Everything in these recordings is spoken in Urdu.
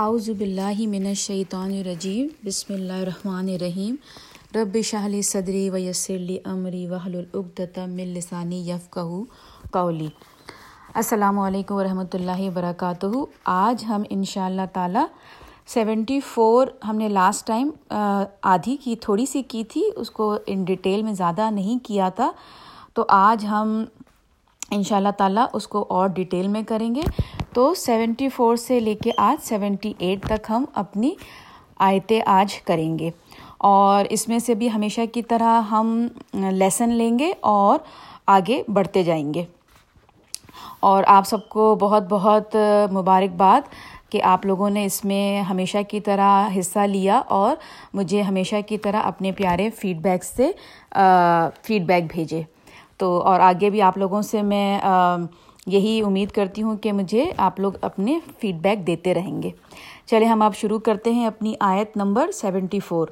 اعوذ باللہ من الشیطان الرجیم، بسم اللہ الرحمن الرحیم۔ رب شاہلی صدری و یسرلی عمری وحل العقدۃ من لسانی یفقہ قولی۔ السلام علیکم ورحمۃ اللہ وبرکاتہ۔ آج ہم ان شاء اللہ تعالیٰ سیونٹی فور ہم نے لاسٹ ٹائم آدھی کی، تھوڑی سی کی تھی، اس کو ان ڈیٹیل میں زیادہ نہیں کیا تھا۔ تو آج ہم ان شاء اللہ تعالیٰ اس کو اور ڈیٹیل میں کریں گے۔ تو سیونٹی فور سے لے کے آج سیونٹی ایٹ تک ہم اپنی آیتیں آج کریں گے۔ اور اس میں سے بھی ہمیشہ کی طرح ہم لیسن لیں گے اور آگے بڑھتے جائیں گے۔ اور آپ سب کو بہت بہت مبارکباد کہ آپ لوگوں نے اس میں ہمیشہ کی طرح حصہ لیا اور مجھے ہمیشہ کی طرح اپنے پیارے فیڈ بیک سے فیڈ بیک بھیجے۔ تو اور آگے بھی آپ لوگوں سے میں یہی امید کرتی ہوں کہ مجھے آپ لوگ اپنے فیڈ بیک دیتے رہیں گے۔ چلے ہم آپ شروع کرتے ہیں اپنی آیت نمبر سیونٹی فور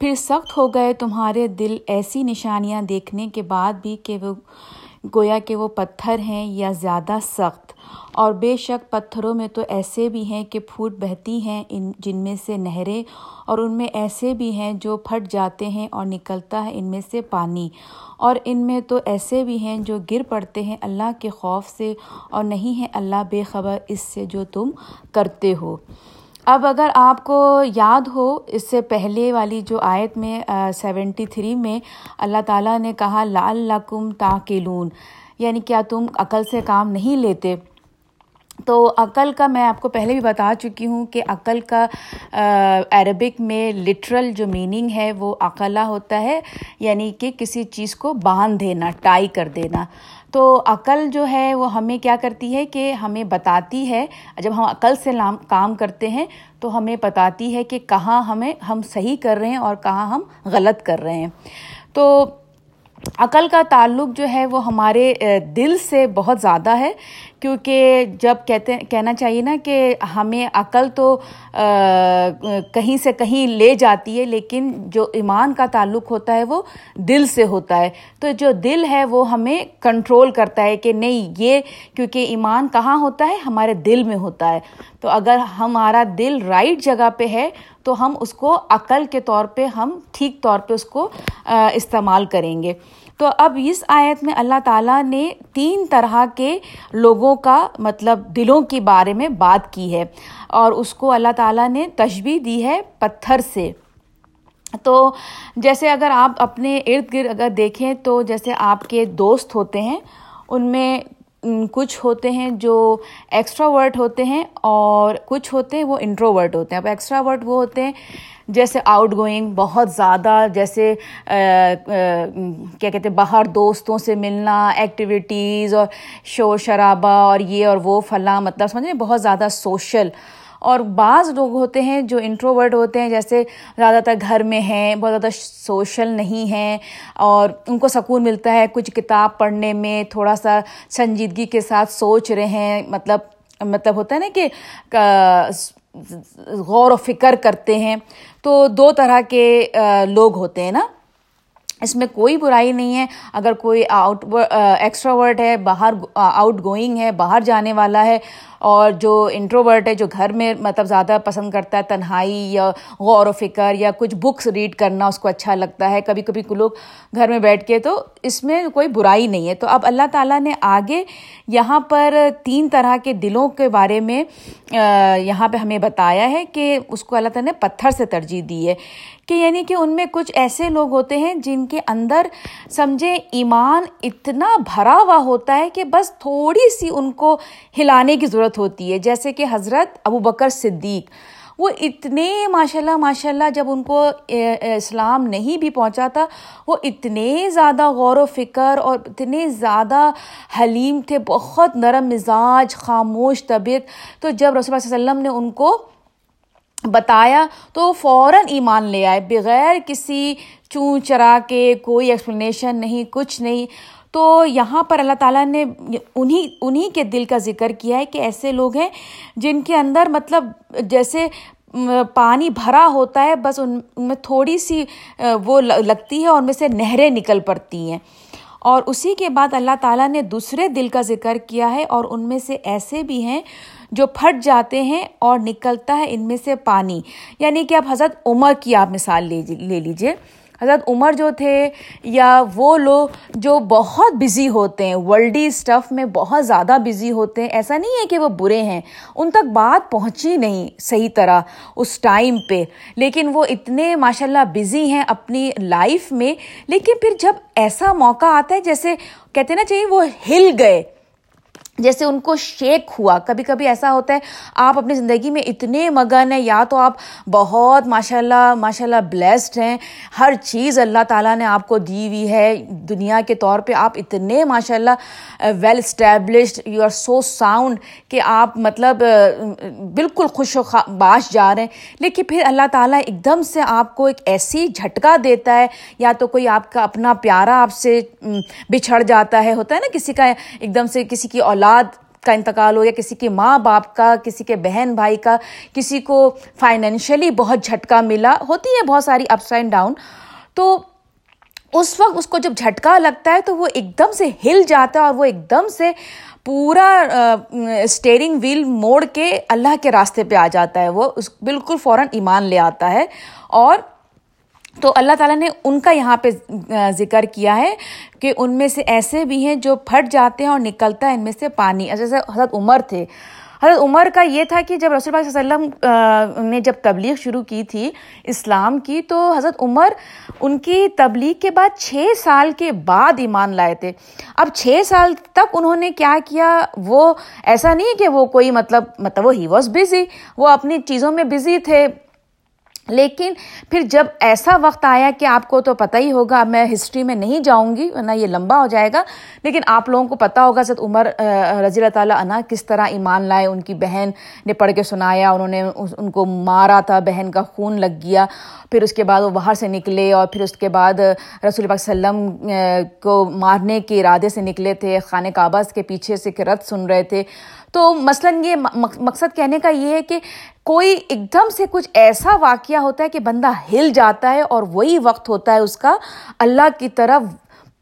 پھر سخت ہو گئے تمہارے دل ایسی نشانیاں دیکھنے کے بعد بھی کہ وہ گویا کہ وہ پتھر ہیں یا زیادہ سخت۔ اور بے شک پتھروں میں تو ایسے بھی ہیں کہ پھوٹ بہتی ہیں ان، جن میں سے نہریں، اور ان میں ایسے بھی ہیں جو پھٹ جاتے ہیں اور نکلتا ہے ان میں سے پانی۔ اور ان میں تو ایسے بھی ہیں جو گر پڑتے ہیں اللہ کے خوف سے، اور نہیں ہے اللہ بے خبر اس سے جو تم کرتے ہو۔ اب اگر آپ کو یاد ہو، اس سے پہلے والی جو آیت میں سیونٹی تھری میں اللہ تعالیٰ نے کہا لال لکم تاکلون یعنی کیا تم عقل سے کام نہیں لیتے؟ تو عقل کا میں آپ کو پہلے بھی بتا چکی ہوں کہ عقل کا عربک میں لٹرل جو میننگ ہے، وہ عقلہ ہوتا ہے یعنی کہ کسی چیز کو باندھ دینا ٹائی کر دینا۔ تو عقل جو ہے وہ ہمیں کیا کرتی ہے کہ ہمیں بتاتی ہے۔ جب ہم عقل سے کام کرتے ہیں تو ہمیں بتاتی ہے کہ کہاں ہمیں، ہم صحیح کر رہے ہیں اور کہاں ہم غلط کر رہے ہیں۔ تو عقل کا تعلق جو ہے وہ ہمارے دل سے بہت زیادہ ہے۔ کیونکہ جب کہتے کہنا چاہیے نا کہ ہمیں عقل تو کہیں سے کہیں لے جاتی ہے، لیکن جو ایمان کا تعلق ہوتا ہے وہ دل سے ہوتا ہے۔ تو جو دل ہے وہ ہمیں کنٹرول کرتا ہے کہ نہیں، یہ کیونکہ ایمان کہاں ہوتا ہے؟ ہمارے دل میں ہوتا ہے۔ تو اگر ہمارا دل رائٹ جگہ پہ ہے، تو ہم اس کو عقل کے طور پہ، ہم ٹھیک طور پہ اس کو استعمال کریں گے۔ تو اب اس آیت میں اللہ تعالیٰ نے تین طرح کے لوگوں کا مطلب دلوں کے بارے میں بات کی ہے اور اس کو اللہ تعالیٰ نے تشبیح دی ہے پتھر سے۔ تو جیسے اگر آپ اپنے ارد گرد اگر دیکھیں تو جیسے آپ کے دوست ہوتے ہیں، ان میں کچھ ہوتے ہیں جو ایکسٹرا ورڈ ہوتے ہیں اور کچھ ہوتے ہیں وہ انٹرو ورڈ ہوتے ہیں۔ اب ایکسٹرا ورڈ وہ ہوتے ہیں جیسے آؤٹ گوئنگ بہت زیادہ جیسے کیا کہتے ہیں، باہر دوستوں سے ملنا ایکٹیویٹیز اور شور شرابہ اور یہ اور وہ، فلاں مطلب سمجھیں بہت زیادہ سوشل اور بعض لوگ ہوتے ہیں جو انٹروورڈ ہوتے ہیں، جیسے زیادہ تر گھر میں ہیں، بہت زیادہ سوشل نہیں ہیں اور ان کو سکون ملتا ہے کچھ کتاب پڑھنے میں، تھوڑا سا سنجیدگی کے ساتھ سوچ رہے ہیں مطلب مطلب ہوتا ہے نا کہ غور و فکر کرتے ہیں۔ تو دو طرح کے لوگ ہوتے ہیں نا۔ اس میں کوئی برائی نہیں ہے۔ اگر کوئی آؤٹ ایکسٹرا ورڈ ہے، باہر آؤٹ گوئنگ ہے، باہر جانے والا ہے اور جو انٹروورٹ ہے، جو گھر میں مطلب زیادہ پسند کرتا ہے تنہائی یا غور و فکر یا کچھ بکس ریڈ کرنا اس کو اچھا لگتا ہے، کبھی کبھی لوگ گھر میں بیٹھ کے تو اس میں کوئی برائی نہیں ہے۔ تو اب اللہ تعالیٰ نے آگے یہاں پر تین طرح کے دلوں کے بارے میں یہاں پہ ہمیں بتایا ہے کہ اس کو اللہ تعالیٰ نے پتھر سے ترجیح دی ہے۔ کہ یعنی کہ ان میں کچھ ایسے لوگ ہوتے ہیں جن کے اندر سمجھے ایمان اتنا بھرا ہوا ہوتا ہے کہ بس تھوڑی سی ان کو ہلانے کی ضرورت ہوتی ہے، جیسے کہ حضرت ابو بکر صدیق۔ وہ اتنے ماشاء اللہ ماشاء اللہ جب ان کو اسلام نہیں بھی پہنچا تھا، وہ اتنے زیادہ غور و فکر اور اتنے زیادہ حلیم تھے، بہت نرم مزاج، خاموش، طبیعت۔ تو جب رسول اللہ علیہ وسلم نے ان کو بتایا تو فوراً ایمان لے آئے، بغیر کسی چون چرا کے کوئی ایکسپلینیشن نہیں، کچھ نہیں۔ تو یہاں پر اللہ تعالیٰ نے انہیں انہیں کے دل کا ذکر کیا ہے کہ ایسے لوگ ہیں جن کے اندر مطلب جیسے پانی بھرا ہوتا ہے، بس ان میں تھوڑی سی، وہ لگتی ہے اور ان میں سے نہریں نکل پڑتی ہیں۔ اور اسی کے بعد اللہ تعالیٰ نے دوسرے دل کا ذکر کیا ہے اور ان میں سے ایسے بھی ہیں جو پھٹ جاتے ہیں اور نکلتا ہے ان میں سے پانی۔ یعنی کہ اب حضرت عمر کی آپ مثال لے جی- لیجیے حضرت عمر جو تھے یا وہ لوگ جو بہت بزی ہوتے ہیں ورلڈی اسٹف میں بہت زیادہ بزی ہوتے ہیں۔ ایسا نہیں ہے کہ وہ برے ہیں، ان تک بات پہنچی نہیں صحیح طرح اس ٹائم پہ۔ لیکن وہ اتنے ماشاء اللہ بزی ہیں اپنی لائف میں۔ لیکن پھر جب ایسا موقع آتا ہے، جیسے کہتے نا چاہیے وہ ہل گئے۔ جیسے ان کو شیک ہوا۔ کبھی کبھی ایسا ہوتا ہے، آپ اپنی زندگی میں اتنے مگن ہیں، یا تو آپ بہت ماشاء اللہ ماشاء اللہ بلیسڈ ہیں۔ ہر چیز اللہ تعالیٰ نے آپ کو دی ہوئی ہے۔ دنیا کے طور پہ آپ اتنے ماشاء اللہ well established you are so sound کہ آپ مطلب بالکل خوش و باش جا رہے ہیں۔ لیکن پھر اللہ تعالیٰ ایک دم سے آپ کو ایک ایسی جھٹکا دیتا ہے، یا تو کوئی آپ کا اپنا پیارا آپ سے بچھڑ جاتا ہے۔ ہوتا ہے نا، کسی کا ایک دم سے کسی کی اولاد اولاد کا انتقال ہو یا کسی کے ماں باپ کا، کسی کے بہن بھائی کا، کسی کو فائنینشلی بہت جھٹکا ملا، ہوتی ہے بہت ساری اپس اینڈ ڈاؤن تو اس وقت اس کو جب جھٹکا لگتا ہے تو وہ ایک دم سے ہل جاتا ہے اور وہ ایک دم سے پورا اسٹیئرنگ ویل موڑ کے اللہ کے راستے پہ آ جاتا ہے۔ وہ اس، بالکل فوراً ایمان لے آتا ہے اور تو اللہ تعالیٰ نے ان کا یہاں پہ ذکر کیا ہے کہ ان میں سے ایسے بھی ہیں جو پھٹ جاتے ہیں اور نکلتا ہے ان میں سے پانی۔ اچھا، جیسے حضرت عمر تھے۔ حضرت عمر کا یہ تھا کہ جب رسول اللہ صلی اللہ علیہ وسلم نے جب تبلیغ شروع کی تھی اسلام کی، تو حضرت عمر ان کی تبلیغ کے بعد چھ سال کے بعد ایمان لائے تھے۔ اب چھ سال تک انہوں نے کیا کیا؟ وہ ایسا نہیں کہ وہ کوئی مطلب مطلب وہ ہی واز بزی وہ اپنی چیزوں میں بزی تھے۔ لیکن پھر جب ایسا وقت آیا کہ آپ کو تو پتہ ہی ہوگا، اب میں ہسٹری میں نہیں جاؤں گی، ورنہ یہ لمبا ہو جائے گا۔ لیکن آپ لوگوں کو پتہ ہوگا سر عمر رضی اللہ تعالیٰ عنہ کس طرح ایمان لائے، ان کی بہن نے پڑھ کے سنایا، انہوں نے ان کو مارا تھا، بہن کا خون لگ گیا۔ پھر اس کے بعد وہ باہر سے نکلے اور پھر اس کے بعد رسول پاک وسلم کو مارنے کے ارادے سے نکلے تھے، خانہ کعبہ کے پیچھے سے رت سن رہے تھے۔ تو مثلاً یہ مقصد کہنے کا یہ ہے کہ کوئی ایک دم سے کچھ ایسا واقعہ ہوتا ہے کہ بندہ ہل جاتا ہے اور وہی وقت ہوتا ہے اس کا اللہ کی طرف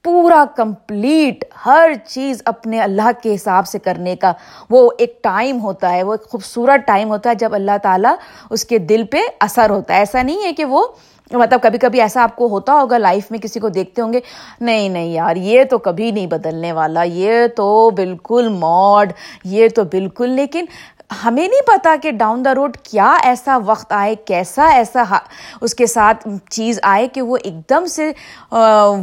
پورا کمپلیٹ ہر چیز اپنے اللہ کے حساب سے کرنے کا وہ ایک ٹائم ہوتا ہے وہ ایک خوبصورت ٹائم ہوتا ہے جب اللہ تعالیٰ اس کے دل پہ اثر ہوتا ہے ایسا نہیں ہے کہ وہ مطلب کبھی کبھی ایسا آپ کو ہوتا ہوگا لائف میں کسی کو دیکھتے ہوں گے، نہیں نہیں یار، یہ تو کبھی نہیں بدلنے والا، یہ تو بالکل موڈ، یہ تو بالکل، لیکن ہمیں نہیں پتا کہ ڈاؤن دا روڈ کیا ایسا وقت آئے، کیسا ایسا اس کے ساتھ چیز آئے کہ وہ ایک دم سے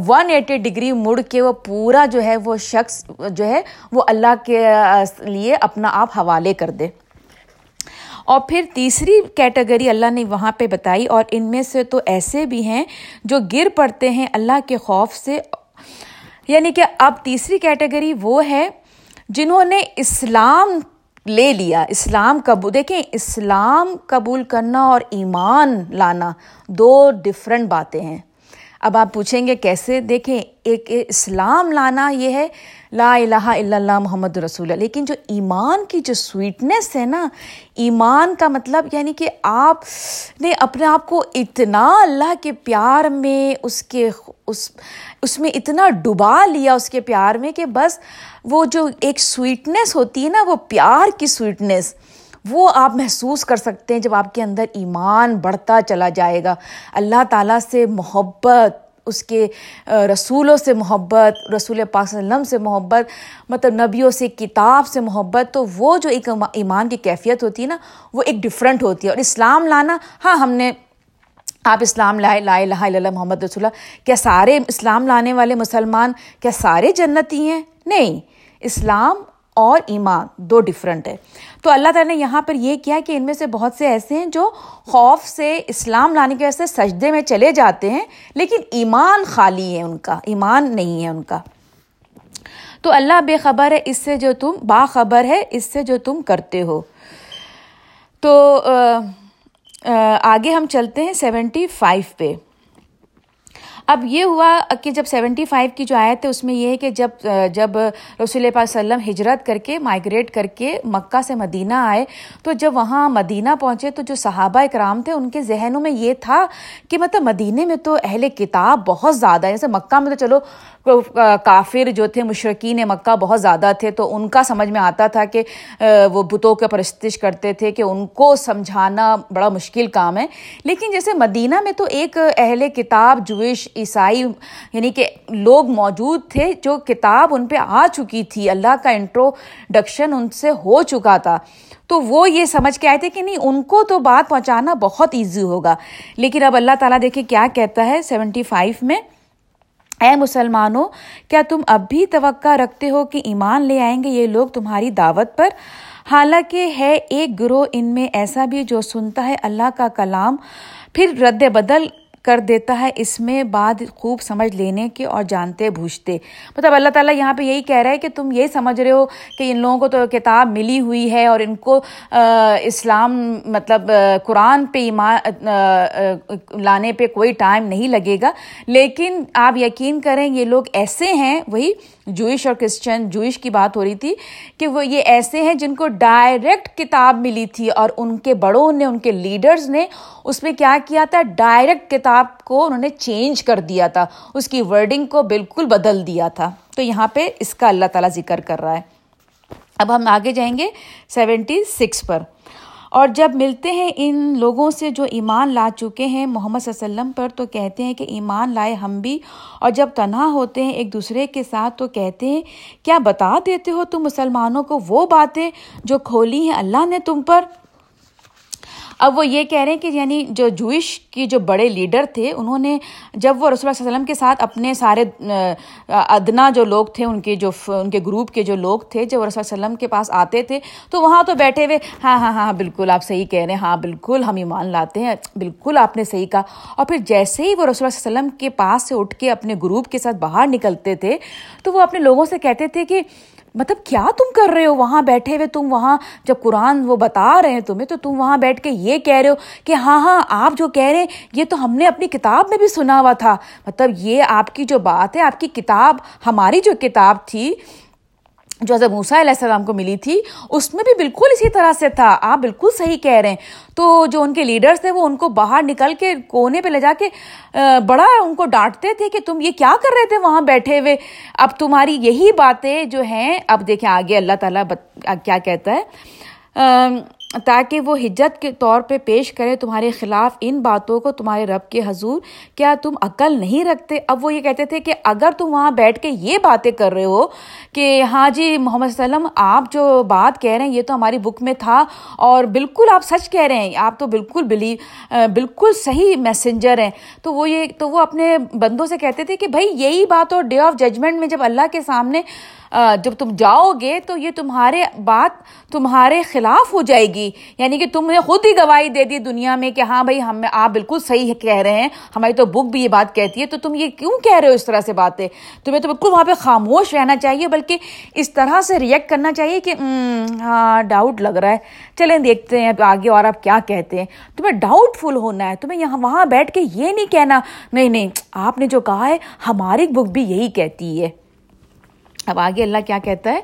ون ایٹی ڈگری مڑ کے وہ پورا جو ہے، وہ شخص جو ہے، وہ اللہ کے لیے اپنا آپ حوالے کر دے۔ اور پھر تیسری کیٹیگری اللہ نے وہاں پہ بتائی اور ان میں سے تو ایسے بھی ہیں جو گر پڑتے ہیں اللہ کے خوف سے۔ یعنی کہ اب تیسری کیٹیگری وہ ہے جنہوں نے اسلام لے لیا، اسلام قبول۔ دیکھیں، اسلام قبول کرنا اور ایمان لانا دو ڈفرینٹ باتیں ہیں۔ اب آپ پوچھیں گے کیسے دیکھیں، ایک اسلام لانا یہ ہے، لا الہ الا اللہ محمد رسول اللہ۔ لیکن جو ایمان کی جو سویٹنیس ہے نا، ایمان کا مطلب یعنی کہ آپ نے اپنے آپ کو اتنا اللہ کے پیار میں اس کے اس اس میں اتنا ڈبا لیا اس کے پیار میں کہ بس وہ جو ایک سویٹنیس ہوتی ہے نا، وہ پیار کی سویٹنیس وہ آپ محسوس کر سکتے ہیں جب آپ کے اندر ایمان بڑھتا چلا جائے گا۔ اللہ تعالیٰ سے محبت، اس کے رسولوں سے محبت، رسول پاک صلی اللہ علیہ وسلم سے محبت مطلب نبیوں سے، کتاب سے محبت، تو وہ جو ایک ایمان کی کیفیت ہوتی ہے نا، وہ ایک ڈفرینٹ ہوتی ہے۔ اور اسلام لانا ہاں ہم نے، آپ اسلام لائے، لا الہ الا اللہ محمد رسول اللہ، کیا سارے اسلام لانے والے مسلمان، کیا سارے جنتی ہیں؟ نہیں۔ اسلام اور ایمان دو ڈفرینٹ ہے۔ تو اللہ تعالیٰ نے یہاں پر یہ کیا کہ ان میں سے بہت سے ایسے ہیں جو خوف سے اسلام لانے کی وجہ سے سجدے میں چلے جاتے ہیں، لیکن ایمان خالی ہے ان کا، ایمان نہیں ہے ان کا۔ تو اللہ بے خبر ہے، اس سے جو تم باخبر ہے، اس سے جو تم کرتے ہو۔ تو آگے ہم چلتے ہیں سیونٹی فائیو پہ۔ اب یہ ہوا کہ جب سیونٹی فائیو کی جو آیت ہے، اس میں یہ ہے کہ جب جب رسول پاک وسلم ہجرت کر کے مائگریٹ کر کے مکہ سے مدینہ آئے، تو جب وہاں مدینہ پہنچے، تو جو صحابہ اکرام تھے، ان کے ذہنوں میں یہ تھا کہ مطلب مدینہ میں تو اہل کتاب بہت زیادہ ہے جیسے مکہ میں تو چلو، کافر جو تھے، مشرقین مکہ بہت زیادہ تھے، تو ان کا سمجھ میں آتا تھا کہ وہ بتوں کے پرستش کرتے تھے کہ ان کو سمجھانا بڑا مشکل کام ہے۔ لیکن جیسے مدینہ میں تو ایک اہل کتاب جوش عیسائی یعنی کہ لوگ موجود تھے جو کتاب ان پہ آ چکی تھی، اللہ کا انٹروڈکشن ان سے ہو چکا تھا۔ تو وہ یہ سمجھ کے آئے تھے کہ نہیں، ان کو تو بات پہنچانا بہت ایزی ہوگا۔ لیکن اب اللہ تعالیٰ دیکھیں کیا کہتا ہے سیونٹی فائیو میں۔ اے مسلمانوں، کیا تم اب بھی توقع رکھتے ہو کہ ایمان لے آئیں گے یہ لوگ تمہاری دعوت پر؟ حالانکہ ہے ایک گروہ ان میں ایسا بھی جو سنتا ہے اللہ کا کلام، پھر رد بدل کر دیتا ہے، اس میں بعد خوب سمجھ لینے کے اور جانتے بوجھتے۔ مطلب اللہ تعالیٰ یہاں پہ یہی کہہ رہا ہے کہ تم یہ سمجھ رہے ہو کہ ان لوگوں کو تو کتاب ملی ہوئی ہے اور ان کو اسلام مطلب قرآن پہ ایمان لانے پہ کوئی ٹائم نہیں لگے گا۔ لیکن آپ یقین کریں، یہ لوگ ایسے ہیں، وہی جوئش اور کرسچن جوئش کی بات ہو رہی تھی کہ وہ یہ ایسے ہیں جن کو ڈائریکٹ کتاب ملی تھی اور ان کے بڑوں نے، ان کے لیڈرز نے اس میں کیا کیا تھا؟ ڈائریکٹ کتاب کو انہوں نے چینج کر دیا تھا، اس کی ورڈنگ کو بالکل بدل دیا تھا۔ تو یہاں پہ اس کا اللہ تعالیٰ ذکر کر رہا ہے۔ اب ہم آگے جائیں گے سیونٹی سکس پر۔ اور جب ملتے ہیں ان لوگوں سے جو ایمان لا چکے ہیں محمد صلی اللہ علیہ وسلم پر، تو کہتے ہیں کہ ایمان لائے ہم بھی۔ اور جب تنہا ہوتے ہیں ایک دوسرے کے ساتھ، تو کہتے ہیں، کیا بتا دیتے ہو تم مسلمانوں کو وہ باتیں جو کھولی ہیں اللہ نے تم پر؟ اب وہ یہ کہہ رہے ہیں کہ یعنی جو جوئش کی جو بڑے لیڈر تھے، انہوں نے جب وہ رسول اللہ علیہ وسلم کے ساتھ اپنے سارے ادنا جو لوگ تھے، ان کے جو ان کے گروپ کے جو لوگ تھے، جب رسول اللہ علیہ وسلم کے پاس آتے تھے، تو وہاں تو بیٹھے ہوئے ہاں،, ہاں ہاں ہاں بالکل آپ صحیح کہہ رہے ہیں ہاں بالکل ہم ایمان لاتے ہیں، بالکل آپ نے صحیح کہا۔ اور پھر جیسے ہی وہ رسول اللہ علیہ وسلم کے پاس سے اٹھ کے اپنے گروپ کے ساتھ باہر نکلتے تھے، تو وہ اپنے لوگوں سے کہتے تھے کہ مطلب کیا تم کر رہے ہو؟ وہاں بیٹھے ہوئے تم وہاں جب قرآن وہ بتا رہے ہیں تمہیں تو تم وہاں بیٹھ کے یہ کہہ رہے ہو کہ ہاں ہاں آپ جو کہہ رہے ہیں، یہ تو ہم نے اپنی کتاب میں بھی سنا ہوا تھا۔ مطلب یہ آپ کی جو بات ہے، آپ کی کتاب، ہماری جو کتاب تھی جو حضرت موسیٰ علیہ السلام کو ملی تھی، اس میں بھی بالکل اسی طرح سے تھا۔ آپ بالکل صحیح کہہ رہے ہیں۔ تو جو ان کے لیڈرز تھے، وہ ان کو باہر نکل کے کونے پہ لے جا کے بڑا ان کو ڈانٹتے تھے کہ تم یہ کیا کر رہے تھے وہاں بیٹھے ہوئے۔ اب تمہاری یہی باتیں جو ہیں، اب دیکھیں آگے اللہ تعالیٰ کیا کہتا ہے؟ تاکہ وہ حجت کے طور پہ پیش کرے تمہارے خلاف ان باتوں کو تمہارے رب کے حضور۔ کیا تم عقل نہیں رکھتے؟ اب وہ یہ کہتے تھے کہ اگر تم وہاں بیٹھ کے یہ باتیں کر رہے ہو کہ ہاں جی محمد صلی اللہ علیہ وسلم، آپ جو بات کہہ رہے ہیں، یہ تو ہماری بک میں تھا اور بالکل آپ سچ کہہ رہے ہیں، آپ تو بالکل بلیو بالکل صحیح میسنجر ہیں۔ تو وہ یہ، تو وہ اپنے بندوں سے کہتے تھے کہ بھائی، یہی بات اور ڈے آف ججمنٹ میں جب اللہ کے سامنے جب تم جاؤ گے تو یہ تمہارے بات تمہارے خلاف ہو جائے گی۔ یعنی کہ تم نے خود ہی گواہی دے دی دنیا میں کہ ہاں بھائی، ہم آپ بالکل صحیح کہہ رہے ہیں، ہماری تو بک بھی یہ بات کہتی ہے۔ تو تم یہ کیوں کہہ رہے ہو اس طرح سے باتیں؟ تمہیں تو بالکل وہاں پہ خاموش رہنا چاہیے، بلکہ اس طرح سے ریئیکٹ کرنا چاہیے کہ ہاں ڈاؤٹ لگ رہا ہے۔ چلیں دیکھتے ہیں آگے اور آپ کیا کہتے ہیں۔ تمہیں ڈاؤٹ فل ہونا ہے، تمہیں یہاں وہاں بیٹھ کے یہ نہیں کہنا، نہیں نہیں، آپ نے جو کہا ہے، ہماری بک بھی یہی کہتی ہے۔ اب آگے اللہ کیا کہتا ہے؟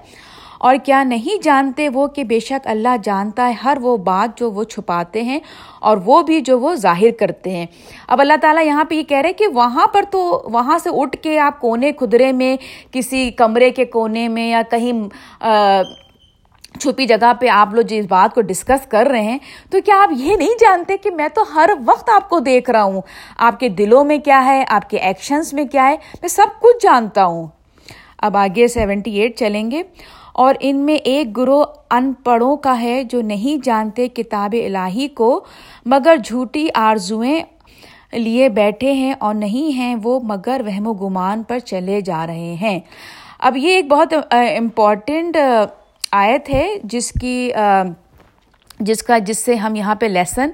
اور کیا نہیں جانتے وہ کہ بے شک اللہ جانتا ہے ہر وہ بات جو وہ چھپاتے ہیں اور وہ بھی جو وہ ظاہر کرتے ہیں۔ اب اللہ تعالیٰ یہاں پہ یہ کہہ رہے کہ وہاں پر تو وہاں سے اٹھ کے آپ کونے خدرے میں، کسی کمرے کے کونے میں یا کہیں چھپی جگہ پہ آپ لوگ جس بات کو ڈسکس کر رہے ہیں، تو کیا آپ یہ نہیں جانتے کہ میں تو ہر وقت آپ کو دیکھ رہا ہوں؟ آپ کے دلوں میں کیا ہے؟ آپ کے ایکشنز میں کیا ہے؟ میں سب کچھ جانتا ہوں۔ اب آگے سیونٹی ایٹ چلیں گے۔ اور ان میں ایک گروہ ان پڑھوں کا ہے جو نہیں جانتے کتاب الہی کو، مگر جھوٹی آرزوئیں لیے بیٹھے ہیں اور نہیں ہیں وہ مگر وہم و گمان پر چلے جا رہے ہیں۔ اب یہ ایک بہت امپورٹنٹ آیت ہے جس کی جس کا، جس سے ہم یہاں پہ لیسن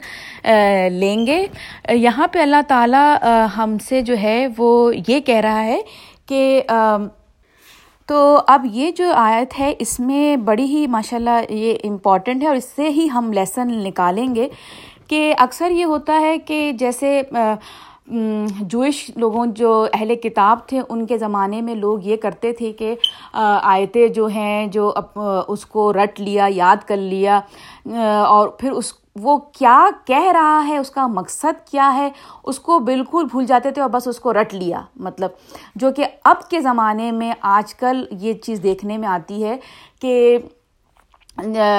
لیں گے۔ یہاں پہ اللہ تعالیٰ ہم سے جو ہے وہ یہ کہہ رہا ہے کہ تو اب یہ جو آیت ہے، اس میں بڑی ہی ماشاء اللہ یہ امپورٹنٹ ہے اور اس سے ہی ہم لیسن نکالیں گے کہ اکثر یہ ہوتا ہے کہ جیسے جوئش لوگوں جو اہل کتاب تھے، ان کے زمانے میں لوگ یہ کرتے تھے کہ آیتیں جو ہیں، جو اس کو رٹ لیا، یاد کر لیا اور پھر اس وہ کیا کہہ رہا ہے، اس کا مقصد کیا ہے؟ اس کو بالکل بھول جاتے تھے اور بس اس کو رٹ لیا۔ مطلب جو کہ اب کے زمانے میں آج کل یہ چیز دیکھنے میں آتی ہے کہ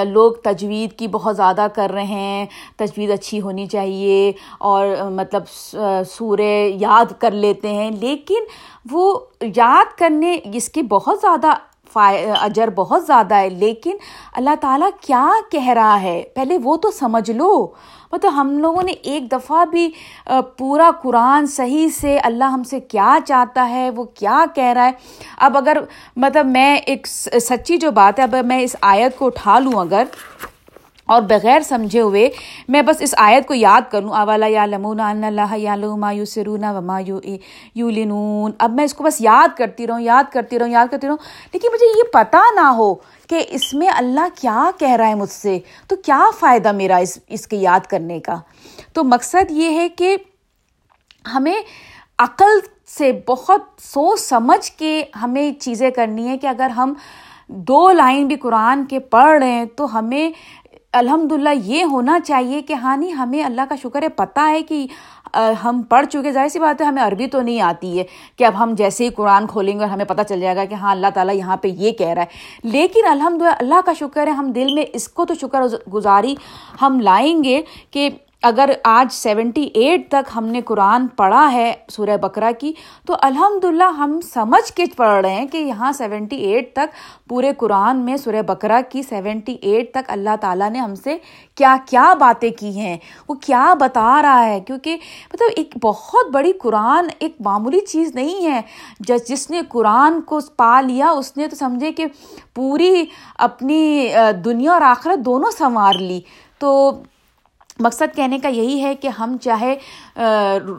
لوگ تجوید کی بہت زیادہ کر رہے ہیں، تجوید اچھی ہونی چاہیے اور مطلب سورے یاد کر لیتے ہیں۔ لیکن وہ یاد کرنے اس کے بہت زیادہ اجر بہت زیادہ ہے، لیکن اللہ تعالیٰ کیا کہہ رہا ہے؟ پہلے وہ تو سمجھ لو۔ مطلب ہم لوگوں نے ایک دفعہ بھی پورا قرآن صحیح سے اللہ ہم سے کیا چاہتا ہے، وہ کیا کہہ رہا ہے؟ اب اگر مطلب میں ایک سچی جو بات ہے، اب میں اس آیت کو اٹھا لوں اگر۔ اور بغیر سمجھے ہوئے میں بس اس آیت کو یاد کروں اولا یا لمون اللہ یا لما یو سرون وما یو یو لنون اب میں اس کو بس یاد کرتی رہوں، یاد کرتی رہوں، یاد کرتی رہوں۔ لیکن مجھے یہ پتہ نہ ہو کہ اس میں اللہ کیا کہہ رہا ہے مجھ سے۔ تو کیا فائدہ میرا اس اس کے یاد کرنے کا؟ تو مقصد یہ ہے کہ ہمیں عقل سے بہت سوچ سمجھ کے ہمیں چیزیں کرنی ہے کہ اگر ہم دو لائن بھی قرآن کے پڑھ رہے ہیں تو ہمیں الحمد للہ یہ ہونا چاہیے کہ ہاں نہیں، ہمیں اللہ کا شکر ہے، پتہ ہے کہ ہم پڑھ چکے، ظاہر سی بات ہے، ہمیں عربی تو نہیں آتی ہے کہ اب ہم جیسے ہی قرآن کھولیں گے اور ہمیں پتہ چل جائے گا کہ ہاں اللہ تعالیٰ یہاں پہ یہ کہہ رہا ہے۔ لیکن الحمد للہ اللہ کا شکر ہے، ہم دل میں اس کو تو شکر گزاری ہم لائیں گے کہ اگر آج سیونٹی ایٹ تک ہم نے قرآن پڑھا ہے سورہ بکرا کی، تو الحمد للہ ہم سمجھ کے پڑھ رہے ہیں کہ یہاں سیونٹی ایٹ تک پورے قرآن میں سورہ بکرا کی سیونٹی ایٹ تک اللہ تعالیٰ نے ہم سے کیا کیا باتیں کی ہیں، وہ کیا بتا رہا ہے؟ کیونکہ مطلب ایک بہت بڑی قرآن ایک معمولی چیز نہیں ہے۔ جس نے قرآن کو پا لیا، اس نے تو سمجھے کہ پوری اپنی دنیا اور آخرت دونوں سنوار لی۔ تو مقصد کہنے کا یہی ہے کہ ہم چاہے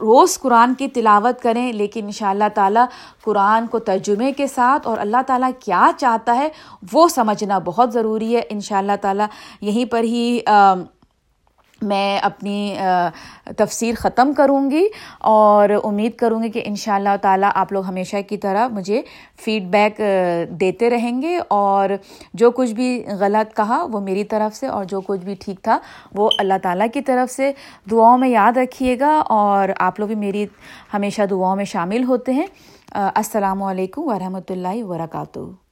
روز قرآن کی تلاوت کریں، لیکن ان شاء اللہ تعالیٰ قرآن کو ترجمے کے ساتھ اور اللہ تعالیٰ کیا چاہتا ہے، وہ سمجھنا بہت ضروری ہے۔ ان شاء اللہ تعالیٰ یہیں پر ہی میں اپنی تفسیر ختم کروں گی اور امید کروں گی کہ ان شاء اللہ تعالیٰ آپ لوگ ہمیشہ کی طرح مجھے فیڈ بیک دیتے رہیں گے اور جو کچھ بھی غلط کہا وہ میری طرف سے اور جو کچھ بھی ٹھیک تھا وہ اللہ تعالیٰ کی طرف سے دعاؤں میں یاد رکھیے گا اور آپ لوگ بھی میری ہمیشہ دعاؤں میں شامل ہوتے ہیں۔ السلام علیکم ورحمۃ اللہ وبرکاتہ۔